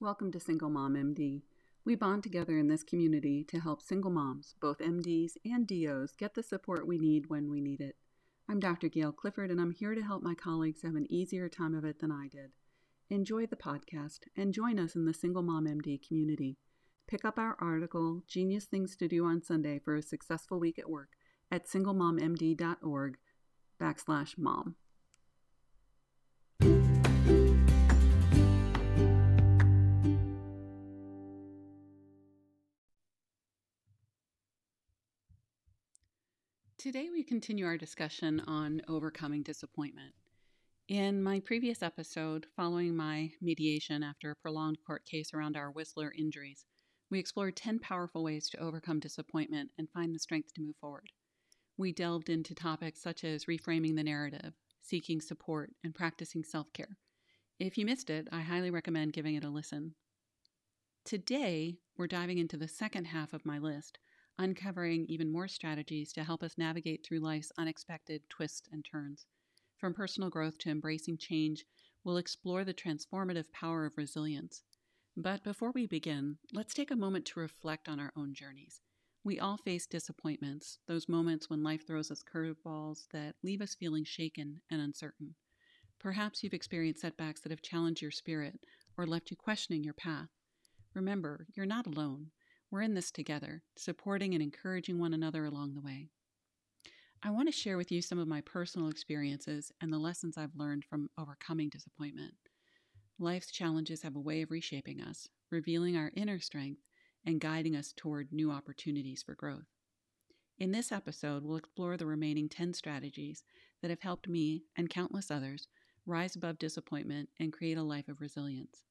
Welcome to Single Mom MD. We bond together in this community to help single moms, both MDs and DOs, get the support we need when we need it. I'm Dr. Gail Clifford, and I'm here to help my colleagues have an easier time of it than I did. Enjoy the podcast and join us in the Single Mom MD community. Pick up our article, Genius Things to Do on Sunday for a Successful Week at Work, at singlemommd.org backslash mom. Today, we continue our discussion on overcoming disappointment. In my previous episode, following my mediation after a prolonged court case around our Whistler injuries, we explored 10 powerful ways to overcome disappointment and find the strength to move forward. We delved into topics such as reframing the narrative, seeking support, and practicing self care. If you missed it, I highly recommend giving it a listen. Today, we're diving into the second half of my list uncovering even more strategies to help us navigate through life's unexpected twists and turns. From personal growth to embracing change, we'll explore the transformative power of resilience. But before we begin, let's take a moment to reflect on our own journeys. We all face disappointments, those moments when life throws us curveballs that leave us feeling shaken and uncertain. Perhaps you've experienced setbacks that have challenged your spirit or left you questioning your path. Remember, you're not alone. We're in this together, supporting and encouraging one another along the way. I want to share with you some of my personal experiences and the lessons I've learned from overcoming disappointment. Life's challenges have a way of reshaping us, revealing our inner strength, and guiding us toward new opportunities for growth. In this episode, we'll explore the remaining 10 strategies that have helped me and countless others rise above disappointment and create a life of resilience.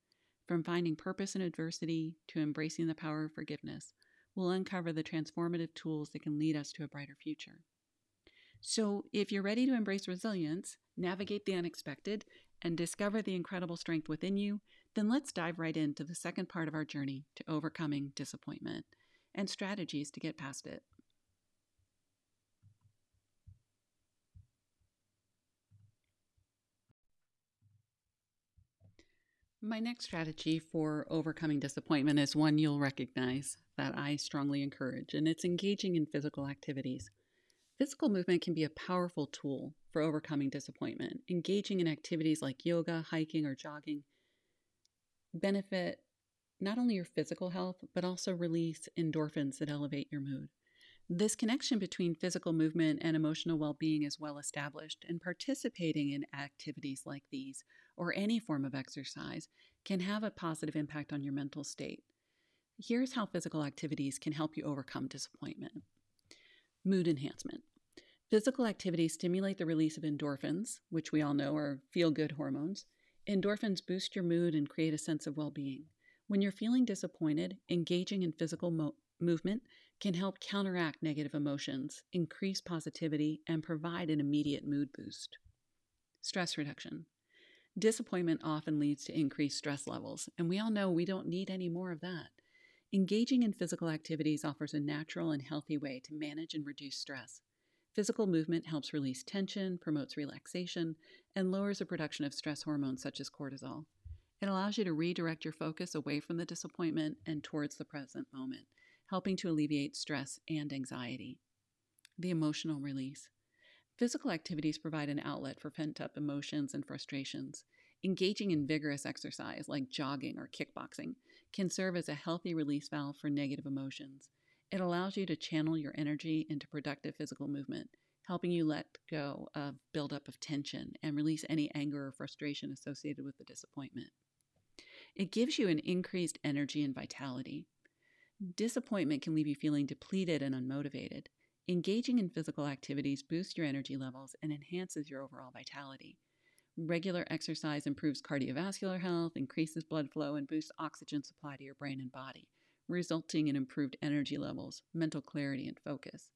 From finding purpose in adversity to embracing the power of forgiveness, we'll uncover the transformative tools that can lead us to a brighter future. So, if you're ready to embrace resilience, navigate the unexpected, and discover the incredible strength within you, then let's dive right into the second part of our journey to overcoming disappointment and strategies to get past it. My next strategy for overcoming disappointment is one you'll recognize that I strongly encourage, and it's engaging in physical activities. Physical movement can be a powerful tool for overcoming disappointment. Engaging in activities like yoga, hiking, or jogging benefit not only your physical health, but also release endorphins that elevate your mood. This connection between physical movement and emotional well being is well established, and participating in activities like these or any form of exercise can have a positive impact on your mental state. Here's how physical activities can help you overcome disappointment mood enhancement. Physical activities stimulate the release of endorphins, which we all know are feel good hormones. Endorphins boost your mood and create a sense of well being. When you're feeling disappointed, engaging in physical mo- movement can help counteract negative emotions, increase positivity, and provide an immediate mood boost. Stress reduction. Disappointment often leads to increased stress levels, and we all know we don't need any more of that. Engaging in physical activities offers a natural and healthy way to manage and reduce stress. Physical movement helps release tension, promotes relaxation, and lowers the production of stress hormones such as cortisol. It allows you to redirect your focus away from the disappointment and towards the present moment, helping to alleviate stress and anxiety. The emotional release. Physical activities provide an outlet for pent up emotions and frustrations. Engaging in vigorous exercise like jogging or kickboxing can serve as a healthy release valve for negative emotions. It allows you to channel your energy into productive physical movement, helping you let go of buildup of tension and release any anger or frustration associated with the disappointment. It gives you an increased energy and vitality. Disappointment can leave you feeling depleted and unmotivated. Engaging in physical activities boosts your energy levels and enhances your overall vitality. Regular exercise improves cardiovascular health, increases blood flow, and boosts oxygen supply to your brain and body, resulting in improved energy levels, mental clarity, and focus.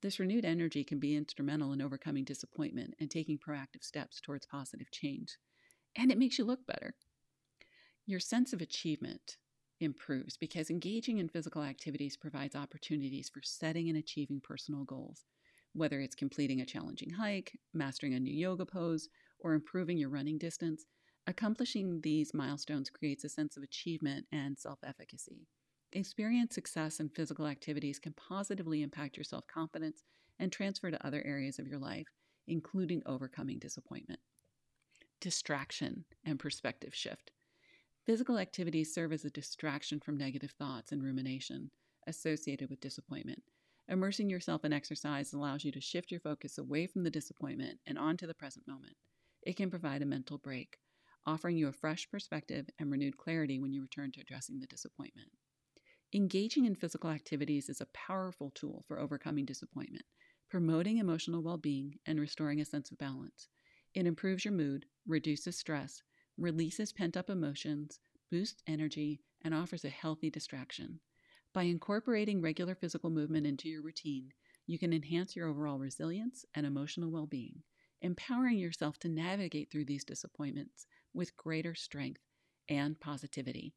This renewed energy can be instrumental in overcoming disappointment and taking proactive steps towards positive change. And it makes you look better. Your sense of achievement improves because engaging in physical activities provides opportunities for setting and achieving personal goals, whether it's completing a challenging hike, mastering a new yoga pose, or improving your running distance. Accomplishing these milestones creates a sense of achievement and self efficacy. Experience success in physical activities can positively impact your self confidence and transfer to other areas of your life, including overcoming disappointment. Distraction and perspective shift. Physical activities serve as a distraction from negative thoughts and rumination associated with disappointment. Immersing yourself in exercise allows you to shift your focus away from the disappointment and onto the present moment. It can provide a mental break, offering you a fresh perspective and renewed clarity when you return to addressing the disappointment. Engaging in physical activities is a powerful tool for overcoming disappointment, promoting emotional well being, and restoring a sense of balance. It improves your mood, reduces stress, releases pent up emotions, boosts energy, and offers a healthy distraction. By incorporating regular physical movement into your routine, you can enhance your overall resilience and emotional well being, empowering yourself to navigate through these disappointments with greater strength and positivity.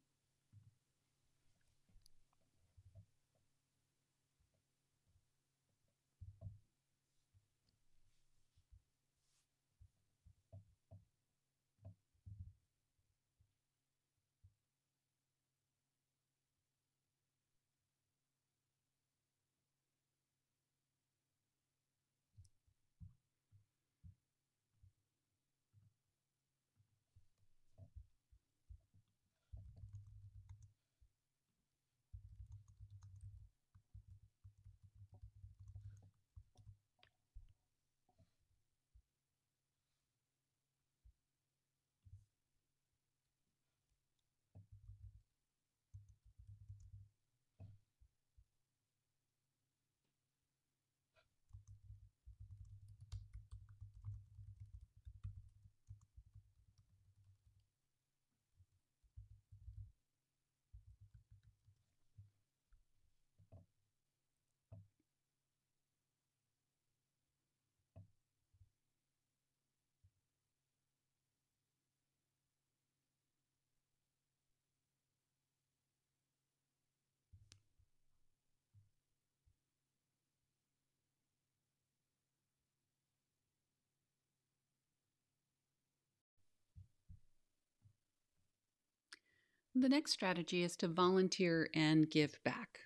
The next strategy is to volunteer and give back.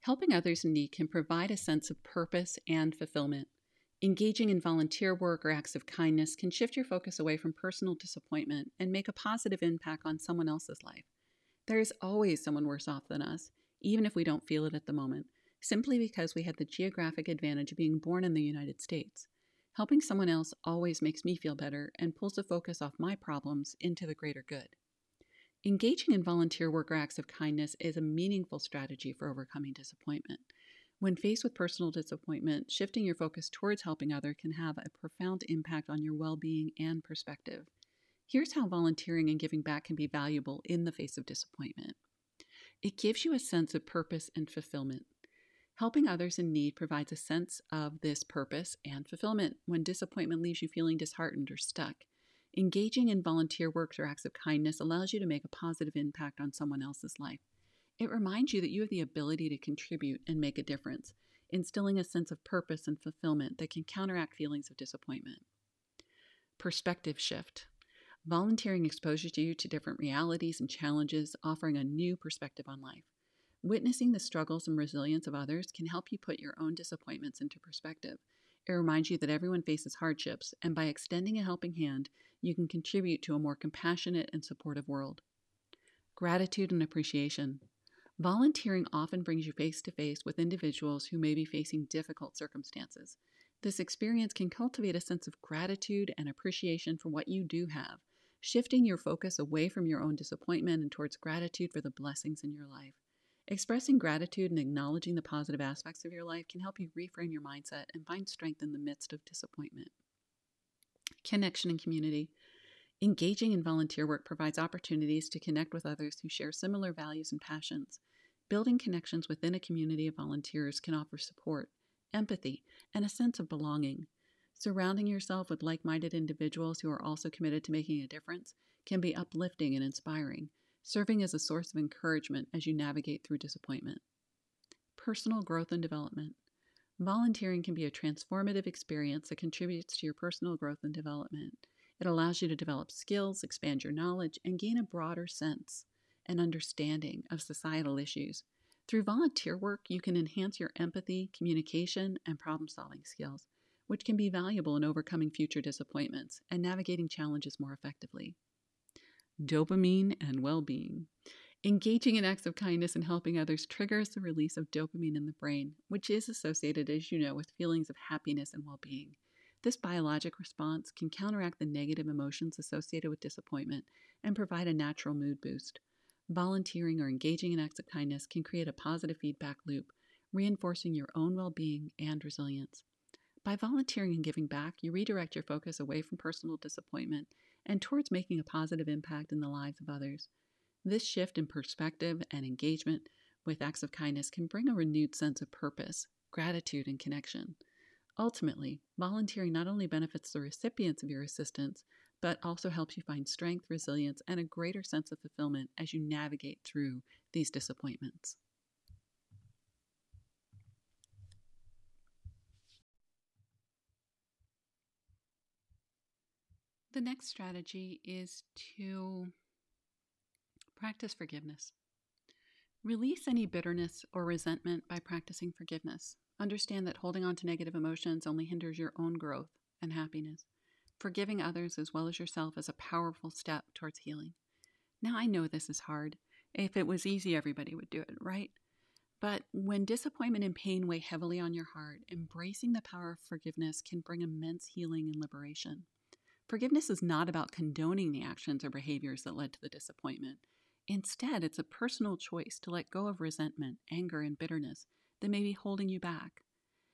Helping others in need can provide a sense of purpose and fulfillment. Engaging in volunteer work or acts of kindness can shift your focus away from personal disappointment and make a positive impact on someone else's life. There is always someone worse off than us, even if we don't feel it at the moment, simply because we had the geographic advantage of being born in the United States. Helping someone else always makes me feel better and pulls the focus off my problems into the greater good. Engaging in volunteer work or acts of kindness is a meaningful strategy for overcoming disappointment. When faced with personal disappointment, shifting your focus towards helping others can have a profound impact on your well being and perspective. Here's how volunteering and giving back can be valuable in the face of disappointment it gives you a sense of purpose and fulfillment. Helping others in need provides a sense of this purpose and fulfillment when disappointment leaves you feeling disheartened or stuck. Engaging in volunteer works or acts of kindness allows you to make a positive impact on someone else's life. It reminds you that you have the ability to contribute and make a difference, instilling a sense of purpose and fulfillment that can counteract feelings of disappointment. Perspective shift. Volunteering exposes you to different realities and challenges, offering a new perspective on life. Witnessing the struggles and resilience of others can help you put your own disappointments into perspective. It reminds you that everyone faces hardships, and by extending a helping hand, you can contribute to a more compassionate and supportive world. Gratitude and appreciation. Volunteering often brings you face to face with individuals who may be facing difficult circumstances. This experience can cultivate a sense of gratitude and appreciation for what you do have, shifting your focus away from your own disappointment and towards gratitude for the blessings in your life. Expressing gratitude and acknowledging the positive aspects of your life can help you reframe your mindset and find strength in the midst of disappointment. Connection and community. Engaging in volunteer work provides opportunities to connect with others who share similar values and passions. Building connections within a community of volunteers can offer support, empathy, and a sense of belonging. Surrounding yourself with like minded individuals who are also committed to making a difference can be uplifting and inspiring serving as a source of encouragement as you navigate through disappointment. Personal growth and development. Volunteering can be a transformative experience that contributes to your personal growth and development. It allows you to develop skills, expand your knowledge, and gain a broader sense and understanding of societal issues. Through volunteer work, you can enhance your empathy, communication, and problem solving skills, which can be valuable in overcoming future disappointments and navigating challenges more effectively. Dopamine and well being. Engaging in acts of kindness and helping others triggers the release of dopamine in the brain, which is associated, as you know, with feelings of happiness and well being. This biologic response can counteract the negative emotions associated with disappointment and provide a natural mood boost. Volunteering or engaging in acts of kindness can create a positive feedback loop, reinforcing your own well being and resilience. By volunteering and giving back, you redirect your focus away from personal disappointment and towards making a positive impact in the lives of others. This shift in perspective and engagement with acts of kindness can bring a renewed sense of purpose, gratitude, and connection. Ultimately, volunteering not only benefits the recipients of your assistance, but also helps you find strength, resilience, and a greater sense of fulfillment as you navigate through these disappointments. The next strategy is to Practice forgiveness. Release any bitterness or resentment by practicing forgiveness. Understand that holding on to negative emotions only hinders your own growth and happiness. Forgiving others as well as yourself is a powerful step towards healing. Now, I know this is hard. If it was easy, everybody would do it, right? But when disappointment and pain weigh heavily on your heart, embracing the power of forgiveness can bring immense healing and liberation. Forgiveness is not about condoning the actions or behaviors that led to the disappointment. Instead, it's a personal choice to let go of resentment, anger, and bitterness that may be holding you back.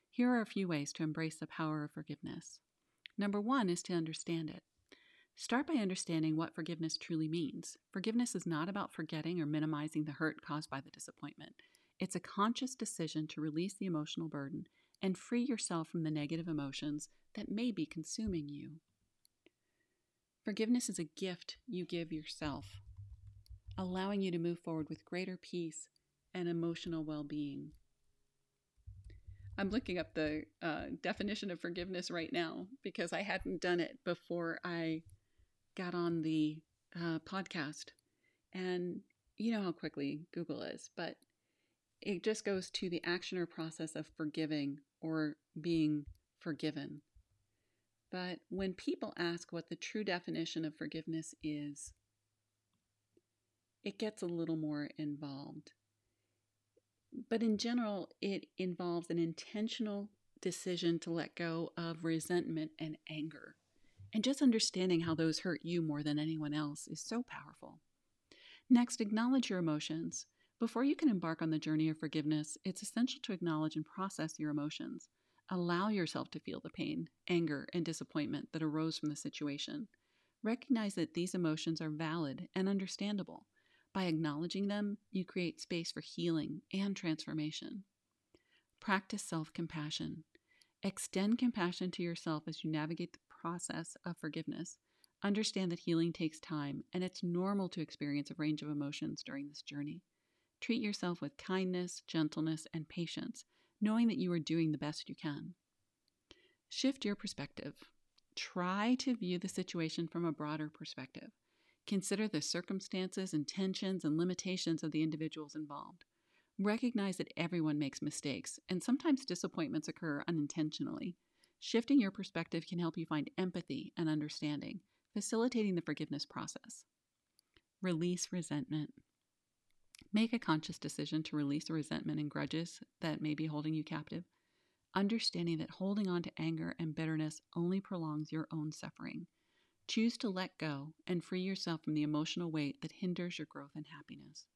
Here are a few ways to embrace the power of forgiveness. Number one is to understand it. Start by understanding what forgiveness truly means. Forgiveness is not about forgetting or minimizing the hurt caused by the disappointment. It's a conscious decision to release the emotional burden and free yourself from the negative emotions that may be consuming you. Forgiveness is a gift you give yourself allowing you to move forward with greater peace and emotional well being. I'm looking up the uh, definition of forgiveness right now because I hadn't done it before I got on the uh, podcast. And you know how quickly Google is, but it just goes to the action or process of forgiving or being forgiven. But when people ask what the true definition of forgiveness is, it gets a little more involved. But in general, it involves an intentional decision to let go of resentment and anger. And just understanding how those hurt you more than anyone else is so powerful. Next, acknowledge your emotions. Before you can embark on the journey of forgiveness, it's essential to acknowledge and process your emotions. Allow yourself to feel the pain, anger, and disappointment that arose from the situation. Recognize that these emotions are valid and understandable by acknowledging them, you create space for healing and transformation. Practice self compassion. Extend compassion to yourself as you navigate the process of forgiveness. Understand that healing takes time, and it's normal to experience a range of emotions during this journey. Treat yourself with kindness, gentleness, and patience, knowing that you are doing the best you can. Shift your perspective. Try to view the situation from a broader perspective. Consider the circumstances, intentions, and limitations of the individuals involved. Recognize that everyone makes mistakes, and sometimes disappointments occur unintentionally. Shifting your perspective can help you find empathy and understanding, facilitating the forgiveness process. Release resentment. Make a conscious decision to release the resentment and grudges that may be holding you captive, understanding that holding on to anger and bitterness only prolongs your own suffering. Choose to let go and free yourself from the emotional weight that hinders your growth and happiness.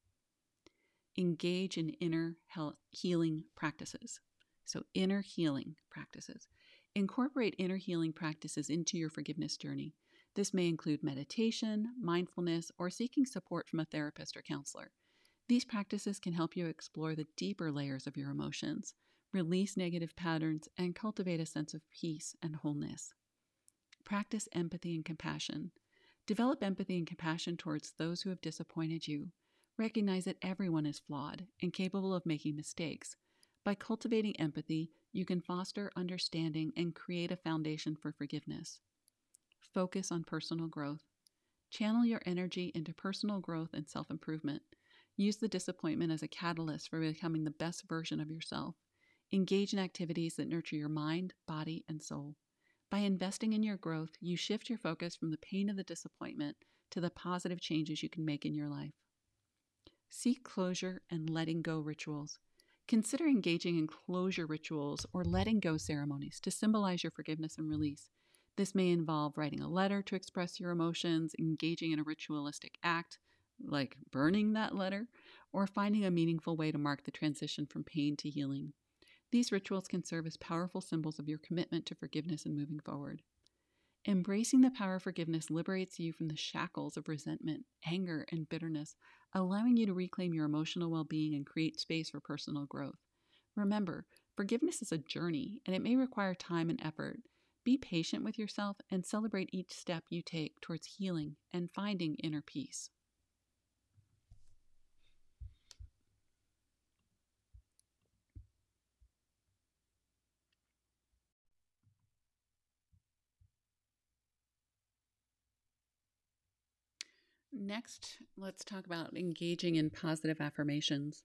Engage in inner health, healing practices. So, inner healing practices. Incorporate inner healing practices into your forgiveness journey. This may include meditation, mindfulness, or seeking support from a therapist or counselor. These practices can help you explore the deeper layers of your emotions, release negative patterns, and cultivate a sense of peace and wholeness. Practice empathy and compassion. Develop empathy and compassion towards those who have disappointed you. Recognize that everyone is flawed and capable of making mistakes. By cultivating empathy, you can foster understanding and create a foundation for forgiveness. focus on personal growth. Channel your energy into personal growth and self improvement. Use the disappointment as a catalyst for becoming the best version of yourself. Engage in activities that nurture your mind, body, and soul. By investing in your growth, you shift your focus from the pain of the disappointment to the positive changes you can make in your life. Seek closure and letting go rituals. Consider engaging in closure rituals or letting go ceremonies to symbolize your forgiveness and release. This may involve writing a letter to express your emotions, engaging in a ritualistic act, like burning that letter, or finding a meaningful way to mark the transition from pain to healing. These rituals can serve as powerful symbols of your commitment to forgiveness and moving forward. Embracing the power of forgiveness liberates you from the shackles of resentment, anger, and bitterness, allowing you to reclaim your emotional well being and create space for personal growth. Remember, forgiveness is a journey and it may require time and effort. Be patient with yourself and celebrate each step you take towards healing and finding inner peace. Next, let's talk about engaging in positive affirmations.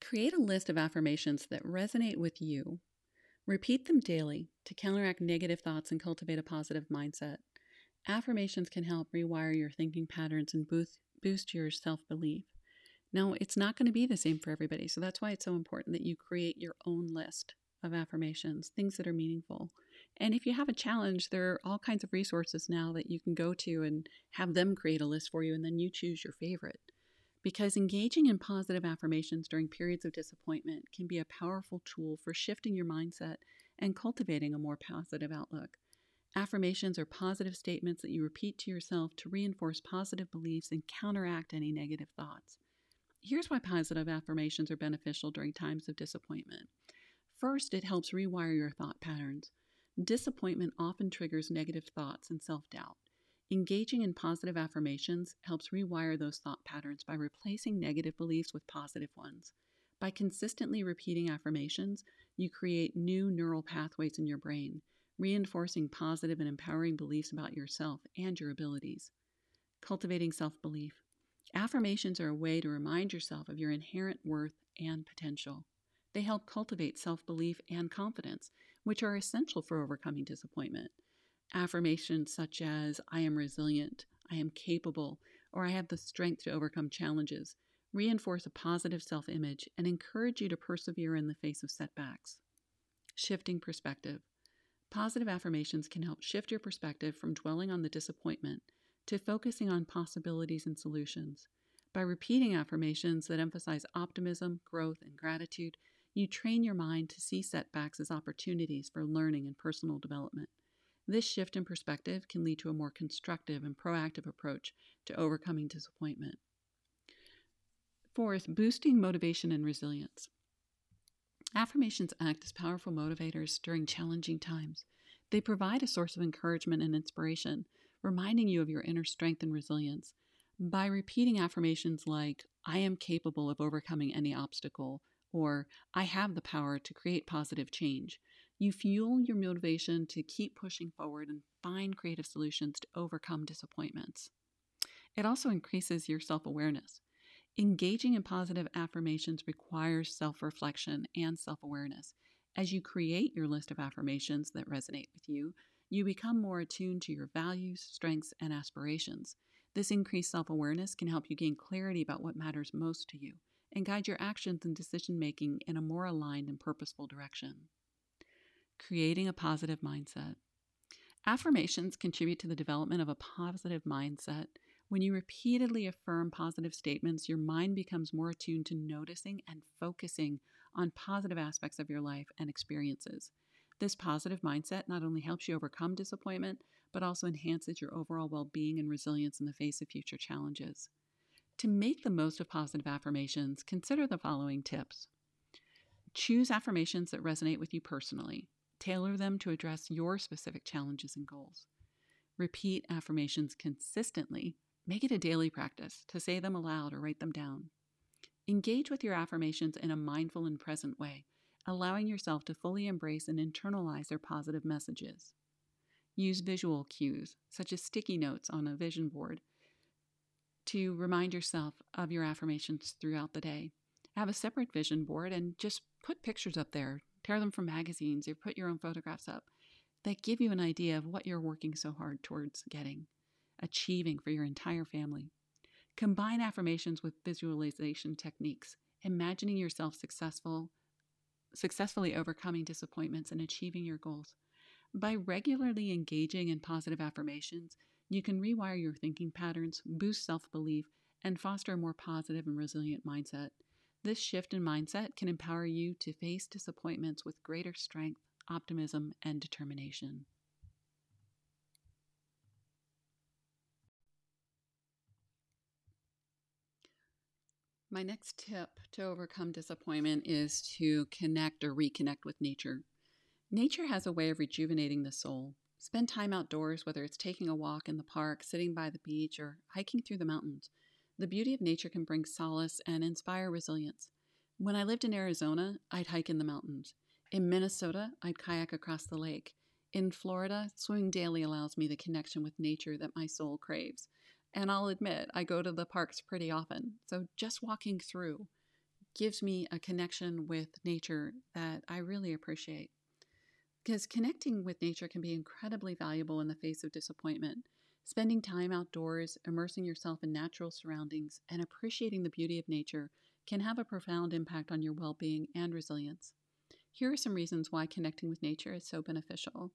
Create a list of affirmations that resonate with you. Repeat them daily to counteract negative thoughts and cultivate a positive mindset. Affirmations can help rewire your thinking patterns and boost, boost your self belief. Now, it's not going to be the same for everybody, so that's why it's so important that you create your own list of affirmations, things that are meaningful. And if you have a challenge, there are all kinds of resources now that you can go to and have them create a list for you, and then you choose your favorite. Because engaging in positive affirmations during periods of disappointment can be a powerful tool for shifting your mindset and cultivating a more positive outlook. Affirmations are positive statements that you repeat to yourself to reinforce positive beliefs and counteract any negative thoughts. Here's why positive affirmations are beneficial during times of disappointment. First, it helps rewire your thought patterns. Disappointment often triggers negative thoughts and self doubt. Engaging in positive affirmations helps rewire those thought patterns by replacing negative beliefs with positive ones. By consistently repeating affirmations, you create new neural pathways in your brain, reinforcing positive and empowering beliefs about yourself and your abilities. Cultivating self belief. Affirmations are a way to remind yourself of your inherent worth and potential. They help cultivate self belief and confidence, which are essential for overcoming disappointment. Affirmations such as, I am resilient, I am capable, or I have the strength to overcome challenges reinforce a positive self image and encourage you to persevere in the face of setbacks. Shifting perspective. Positive affirmations can help shift your perspective from dwelling on the disappointment to focusing on possibilities and solutions. By repeating affirmations that emphasize optimism, growth, and gratitude, you train your mind to see setbacks as opportunities for learning and personal development. This shift in perspective can lead to a more constructive and proactive approach to overcoming disappointment. Fourth, boosting motivation and resilience. Affirmations act as powerful motivators during challenging times. They provide a source of encouragement and inspiration, reminding you of your inner strength and resilience. By repeating affirmations like, I am capable of overcoming any obstacle, or I have the power to create positive change. You fuel your motivation to keep pushing forward and find creative solutions to overcome disappointments. It also increases your self awareness. Engaging in positive affirmations requires self reflection and self awareness. As you create your list of affirmations that resonate with you, you become more attuned to your values, strengths, and aspirations. This increased self awareness can help you gain clarity about what matters most to you and guide your actions and decision making in a more aligned and purposeful direction. Creating a positive mindset. Affirmations contribute to the development of a positive mindset. When you repeatedly affirm positive statements, your mind becomes more attuned to noticing and focusing on positive aspects of your life and experiences. This positive mindset not only helps you overcome disappointment, but also enhances your overall well being and resilience in the face of future challenges. To make the most of positive affirmations, consider the following tips. Choose affirmations that resonate with you personally. Tailor them to address your specific challenges and goals. Repeat affirmations consistently. Make it a daily practice to say them aloud or write them down. Engage with your affirmations in a mindful and present way, allowing yourself to fully embrace and internalize their positive messages. Use visual cues, such as sticky notes on a vision board, to remind yourself of your affirmations throughout the day. Have a separate vision board and just put pictures up there. Tear them from magazines or put your own photographs up that give you an idea of what you're working so hard towards getting, achieving for your entire family. Combine affirmations with visualization techniques, imagining yourself successful, successfully overcoming disappointments and achieving your goals. By regularly engaging in positive affirmations, you can rewire your thinking patterns, boost self belief, and foster a more positive and resilient mindset. This shift in mindset can empower you to face disappointments with greater strength, optimism, and determination. My next tip to overcome disappointment is to connect or reconnect with nature. Nature has a way of rejuvenating the soul. Spend time outdoors, whether it's taking a walk in the park, sitting by the beach, or hiking through the mountains. The beauty of nature can bring solace and inspire resilience. When I lived in Arizona, I'd hike in the mountains. In Minnesota, I'd kayak across the lake. In Florida, swimming daily allows me the connection with nature that my soul craves. And I'll admit, I go to the parks pretty often. So just walking through gives me a connection with nature that I really appreciate. Because connecting with nature can be incredibly valuable in the face of disappointment. Spending time outdoors, immersing yourself in natural surroundings, and appreciating the beauty of nature can have a profound impact on your well being and resilience. Here are some reasons why connecting with nature is so beneficial.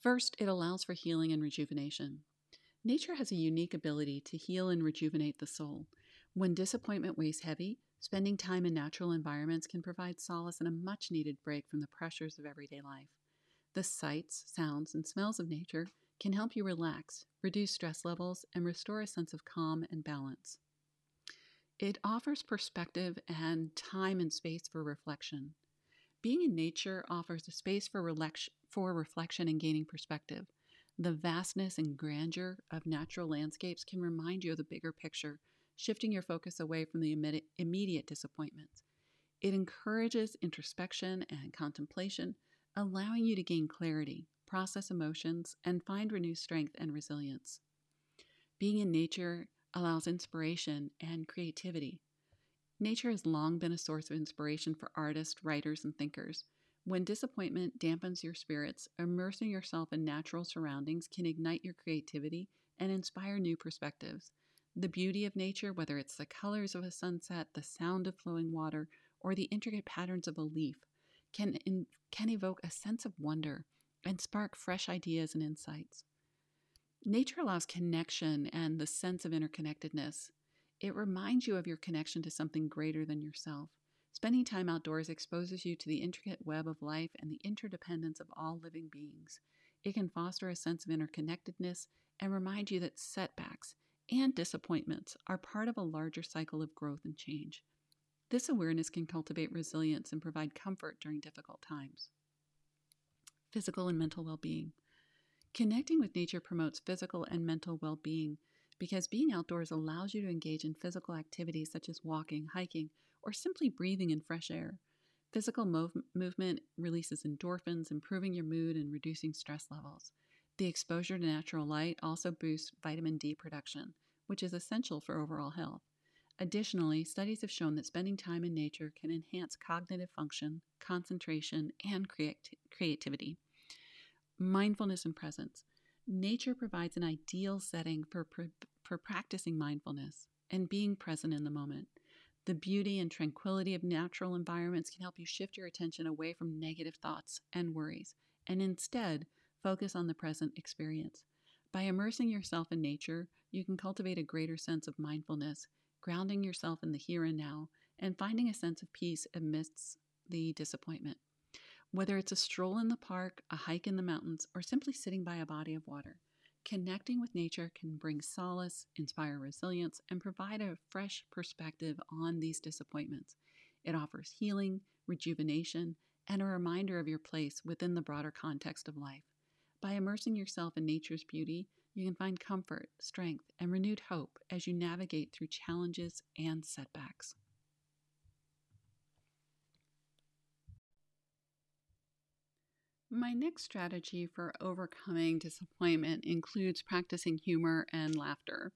First, it allows for healing and rejuvenation. Nature has a unique ability to heal and rejuvenate the soul. When disappointment weighs heavy, spending time in natural environments can provide solace and a much needed break from the pressures of everyday life. The sights, sounds, and smells of nature can help you relax, reduce stress levels, and restore a sense of calm and balance. It offers perspective and time and space for reflection. Being in nature offers a space for, relax- for reflection and gaining perspective. The vastness and grandeur of natural landscapes can remind you of the bigger picture, shifting your focus away from the immediate disappointments. It encourages introspection and contemplation, allowing you to gain clarity, process emotions, and find renewed strength and resilience. Being in nature allows inspiration and creativity. Nature has long been a source of inspiration for artists, writers, and thinkers. When disappointment dampens your spirits, immersing yourself in natural surroundings can ignite your creativity and inspire new perspectives. The beauty of nature, whether it's the colors of a sunset, the sound of flowing water, or the intricate patterns of a leaf, can, in, can evoke a sense of wonder and spark fresh ideas and insights. Nature allows connection and the sense of interconnectedness. It reminds you of your connection to something greater than yourself. Spending time outdoors exposes you to the intricate web of life and the interdependence of all living beings. It can foster a sense of interconnectedness and remind you that setbacks and disappointments are part of a larger cycle of growth and change. This awareness can cultivate resilience and provide comfort during difficult times. Physical and mental well being. Connecting with nature promotes physical and mental well being because being outdoors allows you to engage in physical activities such as walking, hiking, or simply breathing in fresh air. Physical mov- movement releases endorphins, improving your mood and reducing stress levels. The exposure to natural light also boosts vitamin D production, which is essential for overall health. Additionally, studies have shown that spending time in nature can enhance cognitive function, concentration, and creati- creativity. Mindfulness and presence. Nature provides an ideal setting for, for practicing mindfulness and being present in the moment. The beauty and tranquility of natural environments can help you shift your attention away from negative thoughts and worries and instead focus on the present experience. By immersing yourself in nature, you can cultivate a greater sense of mindfulness, grounding yourself in the here and now, and finding a sense of peace amidst the disappointment. Whether it's a stroll in the park, a hike in the mountains, or simply sitting by a body of water, connecting with nature can bring solace, inspire resilience, and provide a fresh perspective on these disappointments. It offers healing, rejuvenation, and a reminder of your place within the broader context of life. By immersing yourself in nature's beauty, you can find comfort, strength, and renewed hope as you navigate through challenges and setbacks. My next strategy for overcoming disappointment includes practicing humor and laughter.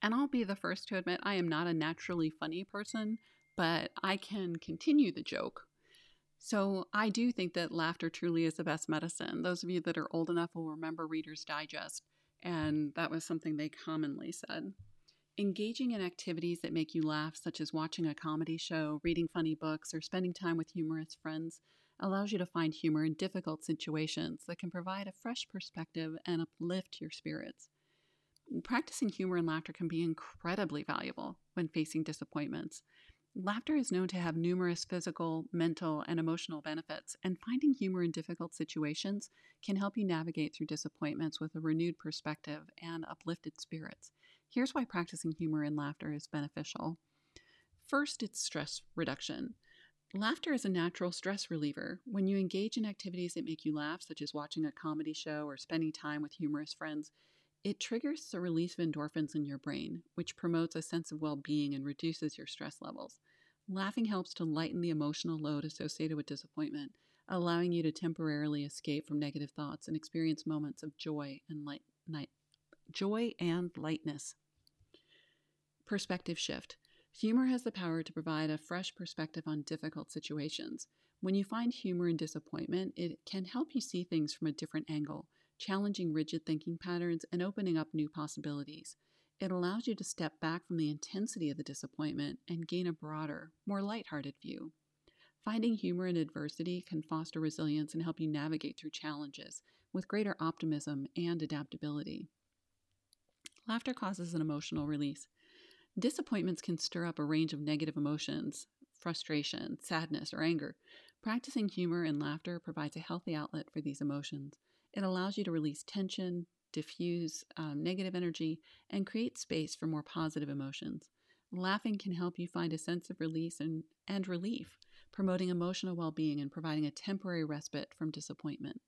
And I'll be the first to admit I am not a naturally funny person, but I can continue the joke. So I do think that laughter truly is the best medicine. Those of you that are old enough will remember Reader's Digest, and that was something they commonly said. Engaging in activities that make you laugh, such as watching a comedy show, reading funny books, or spending time with humorous friends, allows you to find humor in difficult situations that can provide a fresh perspective and uplift your spirits. Practicing humor and laughter can be incredibly valuable when facing disappointments. Laughter is known to have numerous physical, mental, and emotional benefits, and finding humor in difficult situations can help you navigate through disappointments with a renewed perspective and uplifted spirits. Here's why practicing humor and laughter is beneficial. First, it's stress reduction. Laughter is a natural stress reliever. When you engage in activities that make you laugh, such as watching a comedy show or spending time with humorous friends, it triggers the release of endorphins in your brain, which promotes a sense of well being and reduces your stress levels. Laughing helps to lighten the emotional load associated with disappointment, allowing you to temporarily escape from negative thoughts and experience moments of joy and light, night, joy and lightness. Perspective shift. Humor has the power to provide a fresh perspective on difficult situations. When you find humor in disappointment, it can help you see things from a different angle challenging rigid thinking patterns, and opening up new possibilities. It allows you to step back from the intensity of the disappointment and gain a broader, more lighthearted view. Finding humor in adversity can foster resilience and help you navigate through challenges with greater optimism and adaptability. Laughter causes an emotional release. Disappointments can stir up a range of negative emotions, frustration, sadness, or anger. Practicing humor and laughter provides a healthy outlet for these emotions. It allows you to release tension, diffuse um, negative energy, and create space for more positive emotions. Laughing can help you find a sense of release and, and relief, promoting emotional well being and providing a temporary respite from disappointment.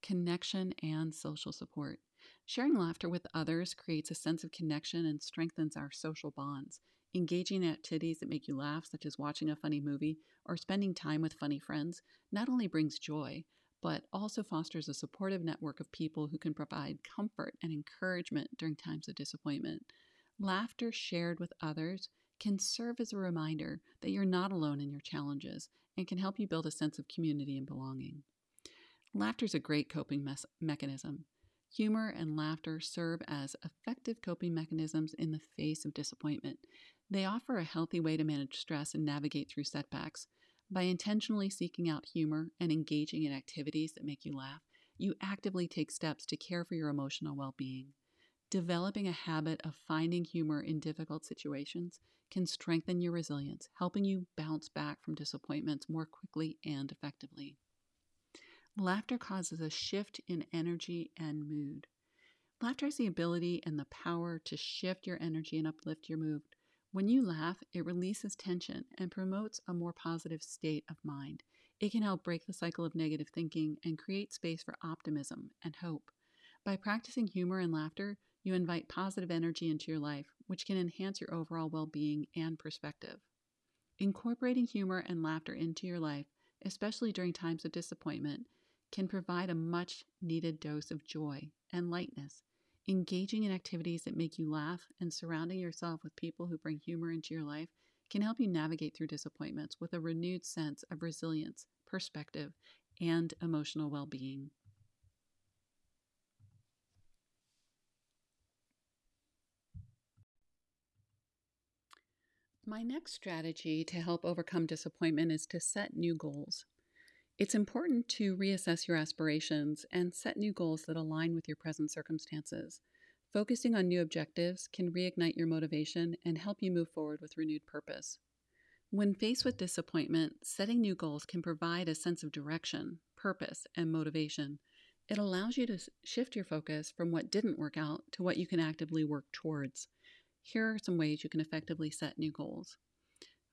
Connection and social support. Sharing laughter with others creates a sense of connection and strengthens our social bonds. Engaging in activities that make you laugh, such as watching a funny movie or spending time with funny friends, not only brings joy, but also fosters a supportive network of people who can provide comfort and encouragement during times of disappointment. Laughter shared with others can serve as a reminder that you're not alone in your challenges and can help you build a sense of community and belonging. Laughter is a great coping mes- mechanism. Humor and laughter serve as effective coping mechanisms in the face of disappointment. They offer a healthy way to manage stress and navigate through setbacks, by intentionally seeking out humor and engaging in activities that make you laugh, you actively take steps to care for your emotional well being. Developing a habit of finding humor in difficult situations can strengthen your resilience, helping you bounce back from disappointments more quickly and effectively. Laughter causes a shift in energy and mood. Laughter has the ability and the power to shift your energy and uplift your mood. When you laugh, it releases tension and promotes a more positive state of mind. It can help break the cycle of negative thinking and create space for optimism and hope. By practicing humor and laughter, you invite positive energy into your life, which can enhance your overall well being and perspective. Incorporating humor and laughter into your life, especially during times of disappointment, can provide a much needed dose of joy and lightness Engaging in activities that make you laugh and surrounding yourself with people who bring humor into your life can help you navigate through disappointments with a renewed sense of resilience, perspective, and emotional well being. My next strategy to help overcome disappointment is to set new goals. It's important to reassess your aspirations and set new goals that align with your present circumstances. Focusing on new objectives can reignite your motivation and help you move forward with renewed purpose. When faced with disappointment, setting new goals can provide a sense of direction, purpose, and motivation. It allows you to shift your focus from what didn't work out to what you can actively work towards. Here are some ways you can effectively set new goals.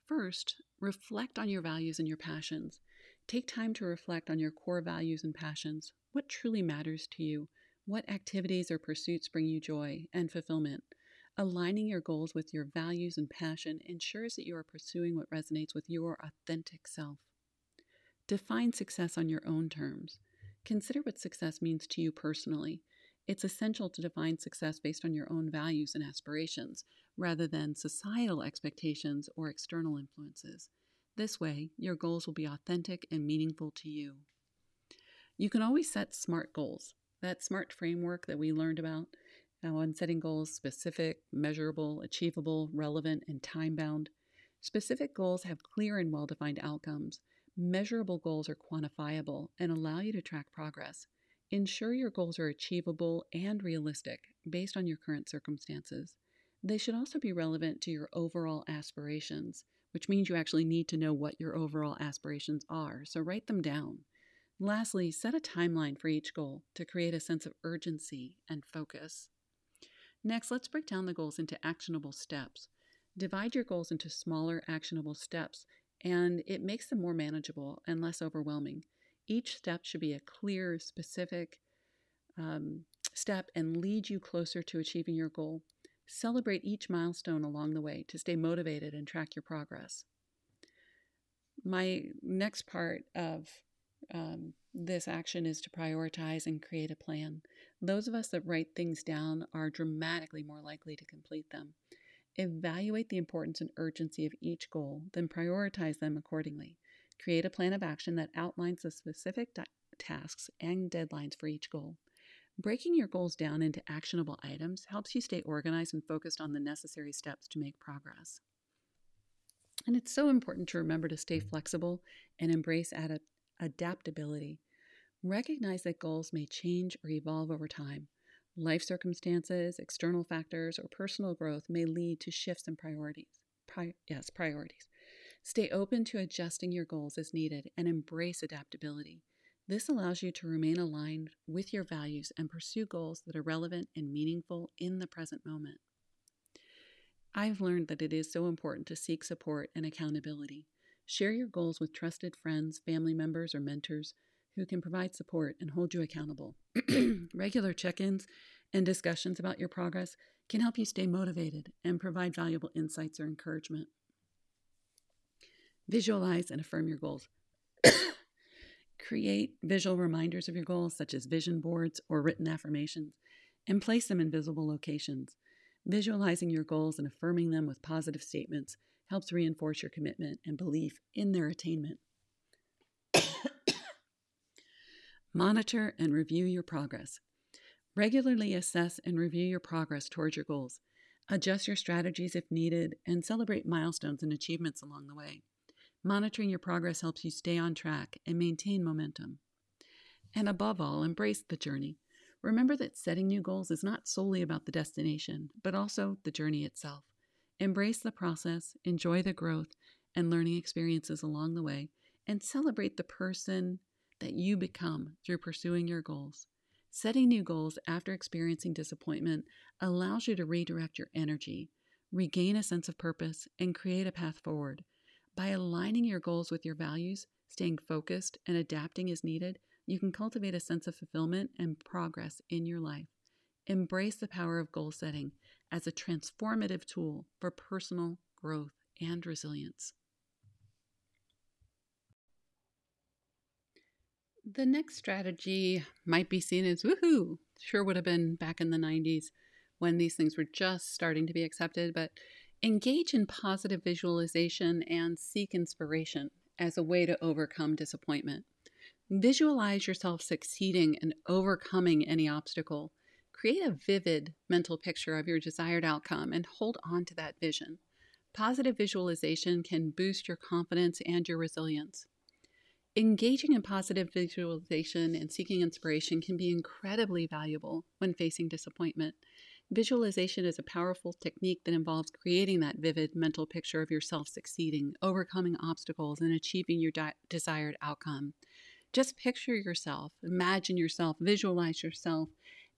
First, reflect on your values and your passions. Take time to reflect on your core values and passions. What truly matters to you? What activities or pursuits bring you joy and fulfillment? Aligning your goals with your values and passion ensures that you are pursuing what resonates with your authentic self. Define success on your own terms. Consider what success means to you personally. It's essential to define success based on your own values and aspirations, rather than societal expectations or external influences. This way, your goals will be authentic and meaningful to you. You can always set SMART goals. That SMART framework that we learned about now, on setting goals specific, measurable, achievable, relevant, and time bound. Specific goals have clear and well defined outcomes. Measurable goals are quantifiable and allow you to track progress. Ensure your goals are achievable and realistic based on your current circumstances. They should also be relevant to your overall aspirations, which means you actually need to know what your overall aspirations are, so write them down. Lastly, set a timeline for each goal to create a sense of urgency and focus. Next, let's break down the goals into actionable steps. Divide your goals into smaller, actionable steps, and it makes them more manageable and less overwhelming. Each step should be a clear, specific um, step and lead you closer to achieving your goal. Celebrate each milestone along the way to stay motivated and track your progress. My next part of um, this action is to prioritize and create a plan. Those of us that write things down are dramatically more likely to complete them. Evaluate the importance and urgency of each goal, then prioritize them accordingly. Create a plan of action that outlines the specific di- tasks and deadlines for each goal. Breaking your goals down into actionable items helps you stay organized and focused on the necessary steps to make progress. And it's so important to remember to stay flexible and embrace ad- adaptability. Recognize that goals may change or evolve over time. Life circumstances, external factors, or personal growth may lead to shifts in priorities. Pri- yes, priorities. Stay open to adjusting your goals as needed and embrace adaptability. This allows you to remain aligned with your values and pursue goals that are relevant and meaningful in the present moment. I've learned that it is so important to seek support and accountability. Share your goals with trusted friends, family members, or mentors who can provide support and hold you accountable. Regular check ins and discussions about your progress can help you stay motivated and provide valuable insights or encouragement. Visualize and affirm your goals. Create visual reminders of your goals, such as vision boards or written affirmations, and place them in visible locations. Visualizing your goals and affirming them with positive statements helps reinforce your commitment and belief in their attainment. Monitor and review your progress. Regularly assess and review your progress towards your goals. Adjust your strategies if needed and celebrate milestones and achievements along the way. Monitoring your progress helps you stay on track and maintain momentum. And above all, embrace the journey. Remember that setting new goals is not solely about the destination, but also the journey itself. Embrace the process, enjoy the growth and learning experiences along the way, and celebrate the person that you become through pursuing your goals. Setting new goals after experiencing disappointment allows you to redirect your energy, regain a sense of purpose, and create a path forward. By aligning your goals with your values, staying focused, and adapting as needed, you can cultivate a sense of fulfillment and progress in your life. Embrace the power of goal setting as a transformative tool for personal growth and resilience. The next strategy might be seen as woohoo. Sure would have been back in the 90s when these things were just starting to be accepted, but engage in positive visualization and seek inspiration as a way to overcome disappointment. Visualize yourself succeeding and overcoming any obstacle. Create a vivid mental picture of your desired outcome and hold on to that vision. Positive visualization can boost your confidence and your resilience. Engaging in positive visualization and seeking inspiration can be incredibly valuable when facing disappointment. Visualization is a powerful technique that involves creating that vivid mental picture of yourself succeeding, overcoming obstacles, and achieving your di- desired outcome. Just picture yourself, imagine yourself, visualize yourself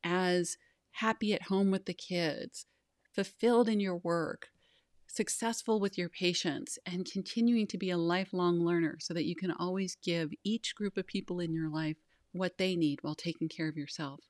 as happy at home with the kids, fulfilled in your work, successful with your patients and continuing to be a lifelong learner so that you can always give each group of people in your life what they need while taking care of yourself.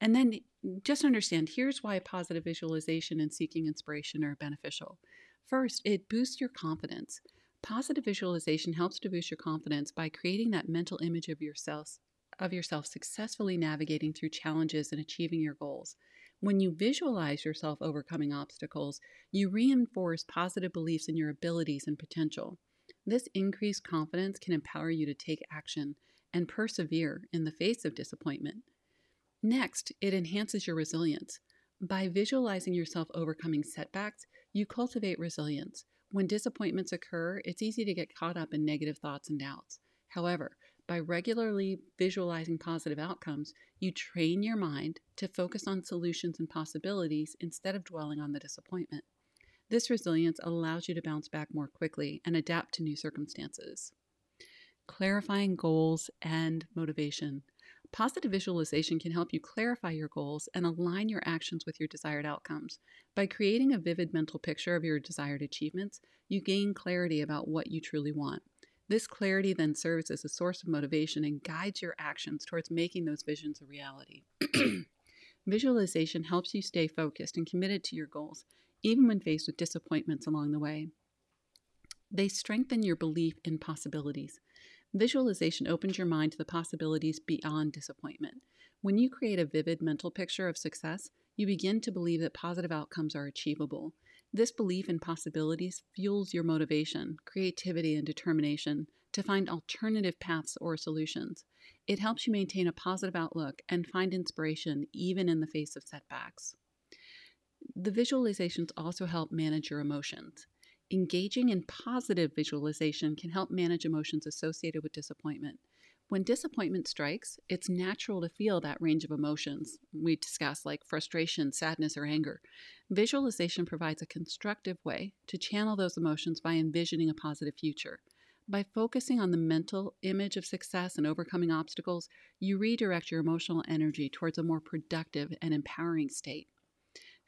And then just understand here's why positive visualization and seeking inspiration are beneficial. First, it boosts your confidence. Positive visualization helps to boost your confidence by creating that mental image of yourself of yourself successfully navigating through challenges and achieving your goals. When you visualize yourself overcoming obstacles, you reinforce positive beliefs in your abilities and potential. This increased confidence can empower you to take action and persevere in the face of disappointment. Next, it enhances your resilience. By visualizing yourself overcoming setbacks, you cultivate resilience. When disappointments occur, it's easy to get caught up in negative thoughts and doubts. However, by regularly visualizing positive outcomes, you train your mind to focus on solutions and possibilities instead of dwelling on the disappointment. This resilience allows you to bounce back more quickly and adapt to new circumstances. Clarifying goals and motivation. Positive visualization can help you clarify your goals and align your actions with your desired outcomes. By creating a vivid mental picture of your desired achievements, you gain clarity about what you truly want. This clarity then serves as a source of motivation and guides your actions towards making those visions a reality. Visualization helps you stay focused and committed to your goals, even when faced with disappointments along the way. They strengthen your belief in possibilities. Visualization opens your mind to the possibilities beyond disappointment. When you create a vivid mental picture of success, you begin to believe that positive outcomes are achievable. This belief in possibilities fuels your motivation, creativity, and determination to find alternative paths or solutions. It helps you maintain a positive outlook and find inspiration even in the face of setbacks. The visualizations also help manage your emotions. Engaging in positive visualization can help manage emotions associated with disappointment. When disappointment strikes, it's natural to feel that range of emotions we discuss, like frustration, sadness, or anger. Visualization provides a constructive way to channel those emotions by envisioning a positive future. By focusing on the mental image of success and overcoming obstacles, you redirect your emotional energy towards a more productive and empowering state.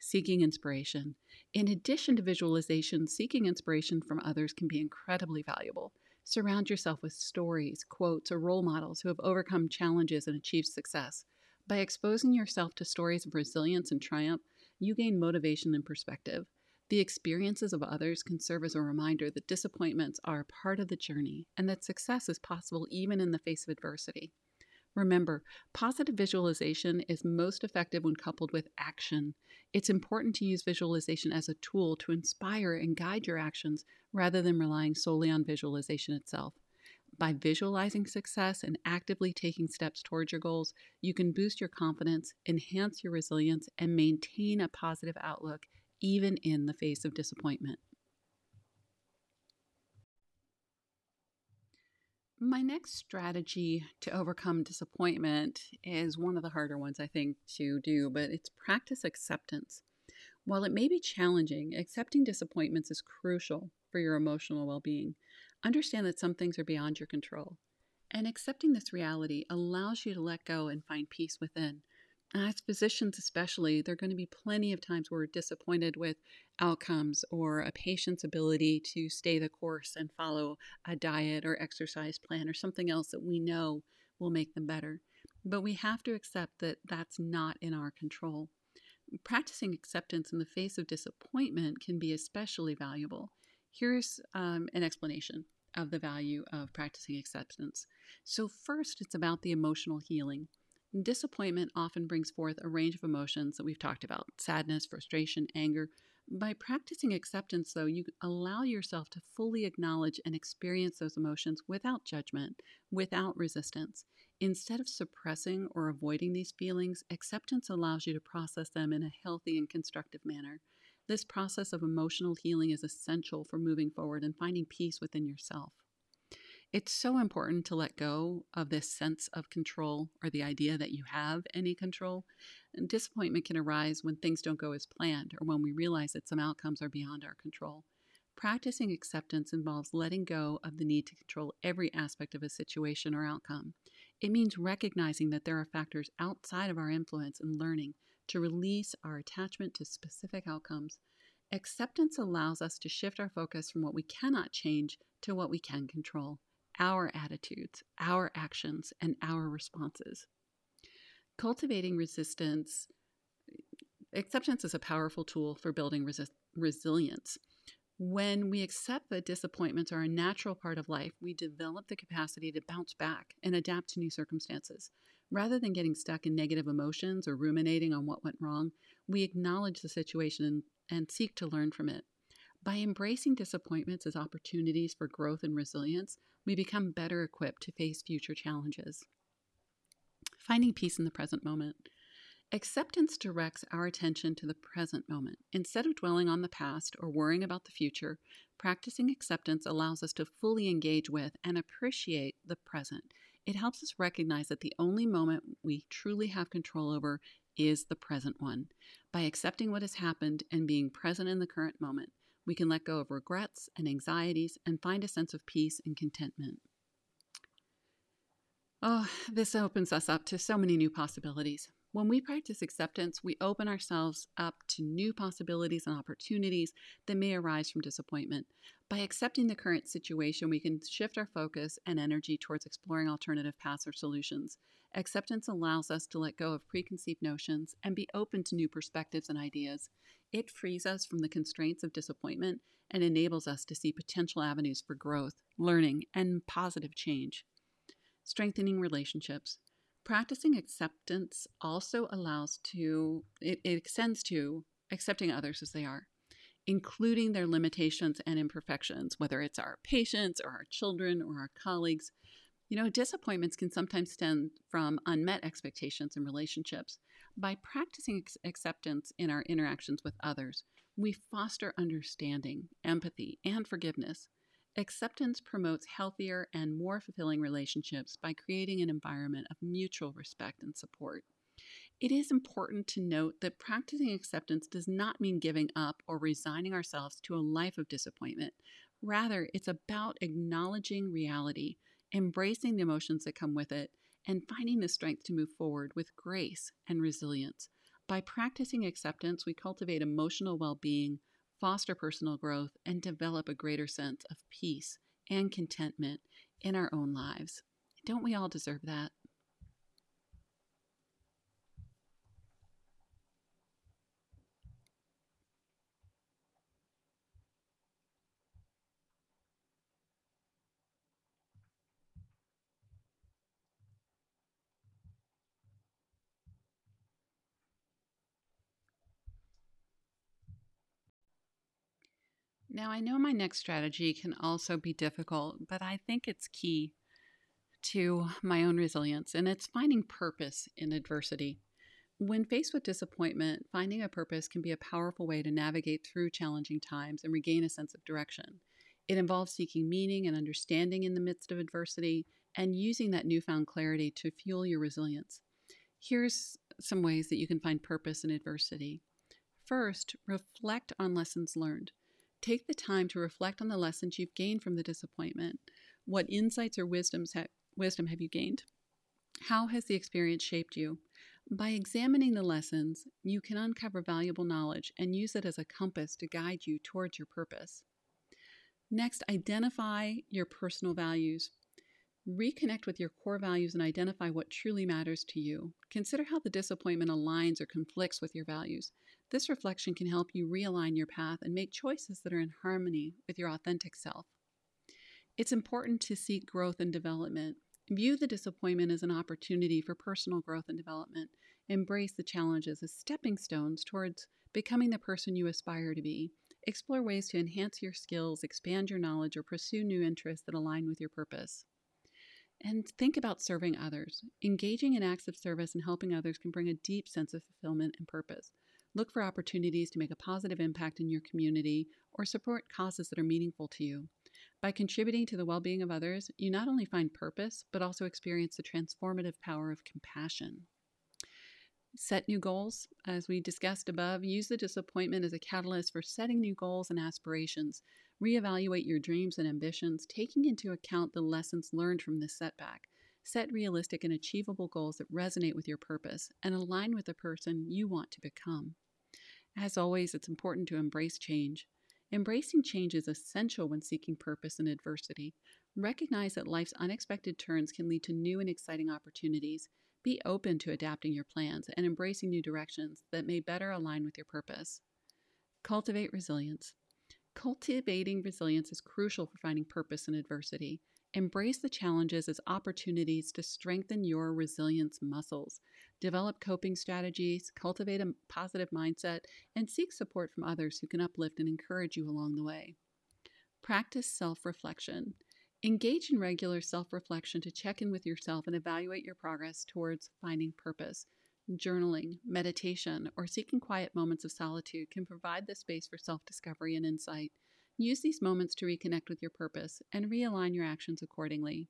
Seeking inspiration. In addition to visualization, seeking inspiration from others can be incredibly valuable. Surround yourself with stories, quotes, or role models who have overcome challenges and achieved success. By exposing yourself to stories of resilience and triumph, you gain motivation and perspective. The experiences of others can serve as a reminder that disappointments are part of the journey and that success is possible even in the face of adversity. Remember, positive visualization is most effective when coupled with action. It's important to use visualization as a tool to inspire and guide your actions rather than relying solely on visualization itself. By visualizing success and actively taking steps towards your goals, you can boost your confidence, enhance your resilience, and maintain a positive outlook even in the face of disappointment. My next strategy to overcome disappointment is one of the harder ones, I think, to do, but it's practice acceptance. While it may be challenging, accepting disappointments is crucial for your emotional well being. Understand that some things are beyond your control. And accepting this reality allows you to let go and find peace within as physicians, especially, there are going to be plenty of times where we're disappointed with outcomes or a patient's ability to stay the course and follow a diet or exercise plan or something else that we know will make them better. But we have to accept that that's not in our control. Practicing acceptance in the face of disappointment can be especially valuable. Here's um, an explanation of the value of practicing acceptance. So, first, it's about the emotional healing. Disappointment often brings forth a range of emotions that we've talked about sadness, frustration, anger. By practicing acceptance, though, you allow yourself to fully acknowledge and experience those emotions without judgment, without resistance. Instead of suppressing or avoiding these feelings, acceptance allows you to process them in a healthy and constructive manner. This process of emotional healing is essential for moving forward and finding peace within yourself. It's so important to let go of this sense of control or the idea that you have any control. And disappointment can arise when things don't go as planned or when we realize that some outcomes are beyond our control. Practicing acceptance involves letting go of the need to control every aspect of a situation or outcome. It means recognizing that there are factors outside of our influence and learning to release our attachment to specific outcomes. Acceptance allows us to shift our focus from what we cannot change to what we can control our attitudes, our actions, and our responses. Cultivating resistance, acceptance is a powerful tool for building resi- resilience. When we accept that disappointments are a natural part of life, we develop the capacity to bounce back and adapt to new circumstances. Rather than getting stuck in negative emotions or ruminating on what went wrong, we acknowledge the situation and, and seek to learn from it. By embracing disappointments as opportunities for growth and resilience, we become better equipped to face future challenges. Finding peace in the present moment. Acceptance directs our attention to the present moment. Instead of dwelling on the past or worrying about the future, practicing acceptance allows us to fully engage with and appreciate the present. It helps us recognize that the only moment we truly have control over is the present one. By accepting what has happened and being present in the current moment, we can let go of regrets and anxieties and find a sense of peace and contentment. Oh, this opens us up to so many new possibilities. When we practice acceptance, we open ourselves up to new possibilities and opportunities that may arise from disappointment. By accepting the current situation, we can shift our focus and energy towards exploring alternative paths or solutions. Acceptance allows us to let go of preconceived notions and be open to new perspectives and ideas. It frees us from the constraints of disappointment and enables us to see potential avenues for growth, learning, and positive change. Strengthening relationships. Practicing acceptance also allows to, it, it extends to accepting others as they are, including their limitations and imperfections, whether it's our patients or our children or our colleagues. You know, disappointments can sometimes stem from unmet expectations in relationships. By practicing acceptance in our interactions with others, we foster understanding, empathy, and forgiveness. Acceptance promotes healthier and more fulfilling relationships by creating an environment of mutual respect and support. It is important to note that practicing acceptance does not mean giving up or resigning ourselves to a life of disappointment. Rather, it's about acknowledging reality, embracing the emotions that come with it, and finding the strength to move forward with grace and resilience. By practicing acceptance, we cultivate emotional well being, foster personal growth, and develop a greater sense of peace and contentment in our own lives. Don't we all deserve that? Now, I know my next strategy can also be difficult, but I think it's key to my own resilience, and it's finding purpose in adversity. When faced with disappointment, finding a purpose can be a powerful way to navigate through challenging times and regain a sense of direction. It involves seeking meaning and understanding in the midst of adversity and using that newfound clarity to fuel your resilience. Here's some ways that you can find purpose in adversity. First, reflect on lessons learned. Take the time to reflect on the lessons you've gained from the disappointment. What insights or wisdoms ha- wisdom have you gained? How has the experience shaped you? By examining the lessons, you can uncover valuable knowledge and use it as a compass to guide you towards your purpose. Next, identify your personal values. Reconnect with your core values and identify what truly matters to you. Consider how the disappointment aligns or conflicts with your values. This reflection can help you realign your path and make choices that are in harmony with your authentic self. It's important to seek growth and development. View the disappointment as an opportunity for personal growth and development. Embrace the challenges as stepping stones towards becoming the person you aspire to be. Explore ways to enhance your skills, expand your knowledge, or pursue new interests that align with your purpose. And think about serving others. Engaging in acts of service and helping others can bring a deep sense of fulfillment and purpose. Look for opportunities to make a positive impact in your community or support causes that are meaningful to you. By contributing to the well being of others, you not only find purpose, but also experience the transformative power of compassion. Set new goals. As we discussed above, use the disappointment as a catalyst for setting new goals and aspirations. Reevaluate your dreams and ambitions, taking into account the lessons learned from this setback. Set realistic and achievable goals that resonate with your purpose and align with the person you want to become. As always, it's important to embrace change. Embracing change is essential when seeking purpose in adversity. Recognize that life's unexpected turns can lead to new and exciting opportunities. Be open to adapting your plans and embracing new directions that may better align with your purpose. Cultivate resilience. Cultivating resilience is crucial for finding purpose in adversity. Embrace the challenges as opportunities to strengthen your resilience muscles. Develop coping strategies, cultivate a positive mindset, and seek support from others who can uplift and encourage you along the way. Practice self reflection. Engage in regular self reflection to check in with yourself and evaluate your progress towards finding purpose. Journaling, meditation, or seeking quiet moments of solitude can provide the space for self discovery and insight. Use these moments to reconnect with your purpose and realign your actions accordingly.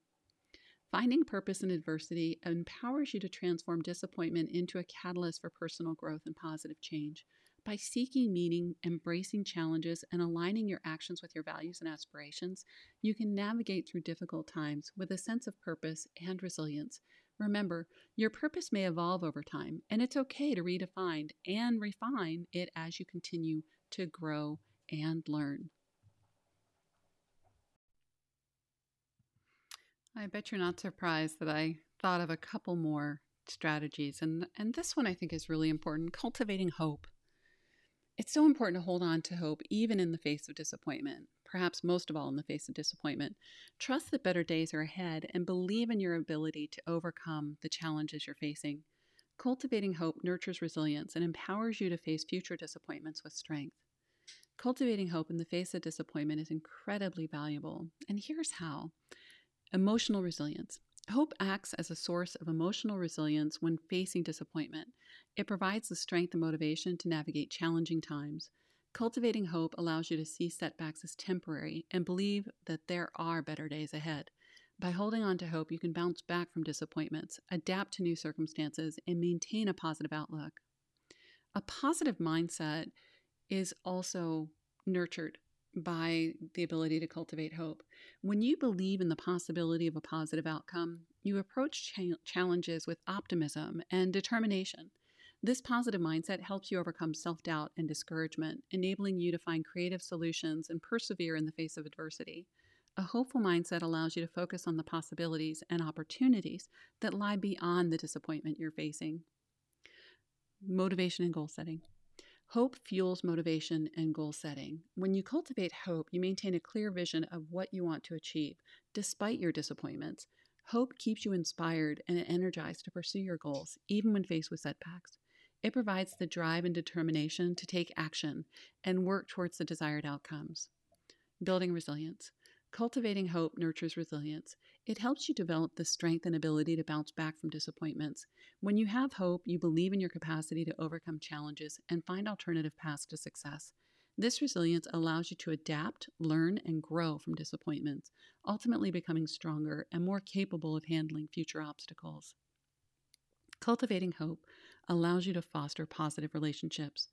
Finding purpose in adversity empowers you to transform disappointment into a catalyst for personal growth and positive change. By seeking meaning, embracing challenges, and aligning your actions with your values and aspirations, you can navigate through difficult times with a sense of purpose and resilience. Remember, your purpose may evolve over time, and it's okay to redefine and refine it as you continue to grow and learn. I bet you're not surprised that I thought of a couple more strategies, and, and this one I think is really important cultivating hope. It's so important to hold on to hope even in the face of disappointment, perhaps most of all in the face of disappointment. Trust that better days are ahead and believe in your ability to overcome the challenges you're facing. Cultivating hope nurtures resilience and empowers you to face future disappointments with strength. Cultivating hope in the face of disappointment is incredibly valuable, and here's how. Emotional resilience. Hope acts as a source of emotional resilience when facing disappointment. It provides the strength and motivation to navigate challenging times. Cultivating hope allows you to see setbacks as temporary and believe that there are better days ahead. By holding on to hope, you can bounce back from disappointments, adapt to new circumstances, and maintain a positive outlook. A positive mindset is also nurtured by the ability to cultivate hope. When you believe in the possibility of a positive outcome, you approach cha- challenges with optimism and determination. This positive mindset helps you overcome self doubt and discouragement, enabling you to find creative solutions and persevere in the face of adversity. A hopeful mindset allows you to focus on the possibilities and opportunities that lie beyond the disappointment you're facing. Motivation and goal setting. Hope fuels motivation and goal setting. When you cultivate hope, you maintain a clear vision of what you want to achieve, despite your disappointments. Hope keeps you inspired and energized to pursue your goals, even when faced with setbacks. It provides the drive and determination to take action and work towards the desired outcomes. Building resilience. Cultivating hope nurtures resilience. It helps you develop the strength and ability to bounce back from disappointments. When you have hope, you believe in your capacity to overcome challenges and find alternative paths to success. This resilience allows you to adapt, learn, and grow from disappointments, ultimately becoming stronger and more capable of handling future obstacles. Cultivating hope allows you to foster positive relationships.